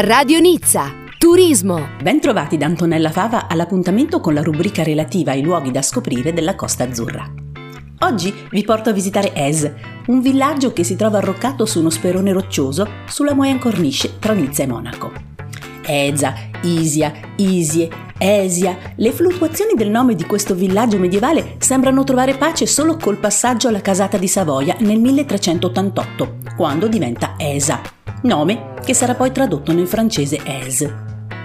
Radio Nizza, turismo. Bentrovati da Antonella Fava all'appuntamento con la rubrica relativa ai luoghi da scoprire della Costa Azzurra. Oggi vi porto a visitare Es, un villaggio che si trova arroccato su uno sperone roccioso sulla Moyen Corniche tra Nizza e Monaco. Eza, Isia, Isie, Esia, le fluttuazioni del nome di questo villaggio medievale sembrano trovare pace solo col passaggio alla casata di Savoia nel 1388, quando diventa Esa, nome che sarà poi tradotto nel francese Es.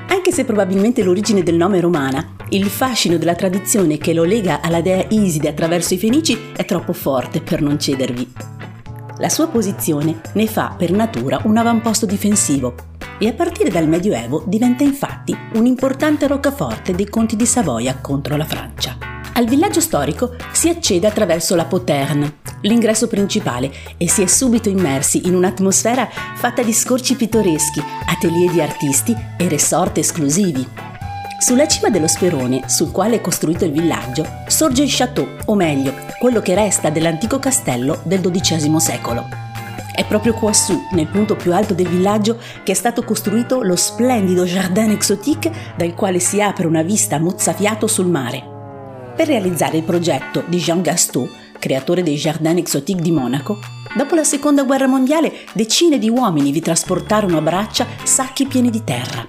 Anche se probabilmente l'origine del nome è romana, il fascino della tradizione che lo lega alla dea Iside attraverso i fenici è troppo forte per non cedervi. La sua posizione ne fa per natura un avamposto difensivo e a partire dal Medioevo diventa infatti un importante roccaforte dei conti di Savoia contro la Francia. Al villaggio storico si accede attraverso la Poterne, l'ingresso principale, e si è subito immersi in un'atmosfera fatta di scorci pittoreschi, atelier di artisti e resort esclusivi. Sulla cima dello sperone, sul quale è costruito il villaggio, sorge il château, o meglio, quello che resta dell'antico castello del XII secolo. È proprio quassù, nel punto più alto del villaggio, che è stato costruito lo splendido Jardin Exotique dal quale si apre una vista mozzafiato sul mare. Per realizzare il progetto di Jean Gaston, creatore dei Jardin Exotiques di Monaco, dopo la seconda guerra mondiale decine di uomini vi trasportarono a braccia sacchi pieni di terra.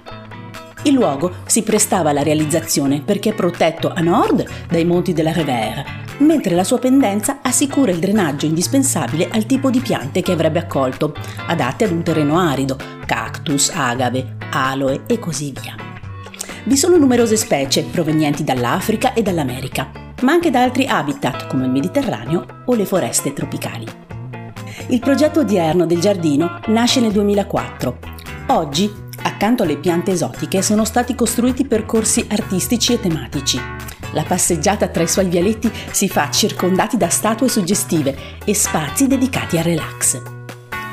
Il luogo si prestava alla realizzazione perché è protetto a nord dai monti della Revere, mentre la sua pendenza assicura il drenaggio indispensabile al tipo di piante che avrebbe accolto, adatte ad un terreno arido, cactus, agave, aloe e così via. Vi sono numerose specie provenienti dall'Africa e dall'America, ma anche da altri habitat come il Mediterraneo o le foreste tropicali. Il progetto odierno del giardino nasce nel 2004. Oggi, accanto alle piante esotiche, sono stati costruiti percorsi artistici e tematici. La passeggiata tra i suoi vialetti si fa circondati da statue suggestive e spazi dedicati al relax.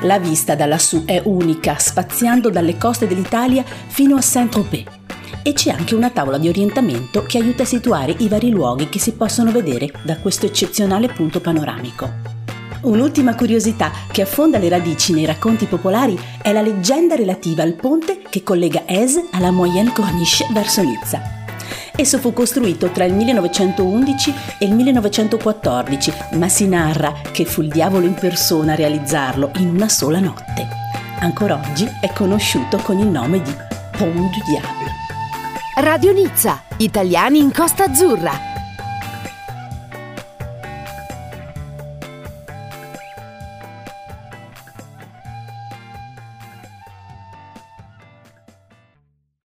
La vista da lassù è unica, spaziando dalle coste dell'Italia fino a Saint-Tropez e c'è anche una tavola di orientamento che aiuta a situare i vari luoghi che si possono vedere da questo eccezionale punto panoramico. Un'ultima curiosità che affonda le radici nei racconti popolari è la leggenda relativa al ponte che collega Es alla Moyenne Corniche verso Nizza. Esso fu costruito tra il 1911 e il 1914, ma si narra che fu il diavolo in persona a realizzarlo in una sola notte. Ancora oggi è conosciuto con il nome di Pont du Diable. Radio Nizza, italiani in Costa Azzurra.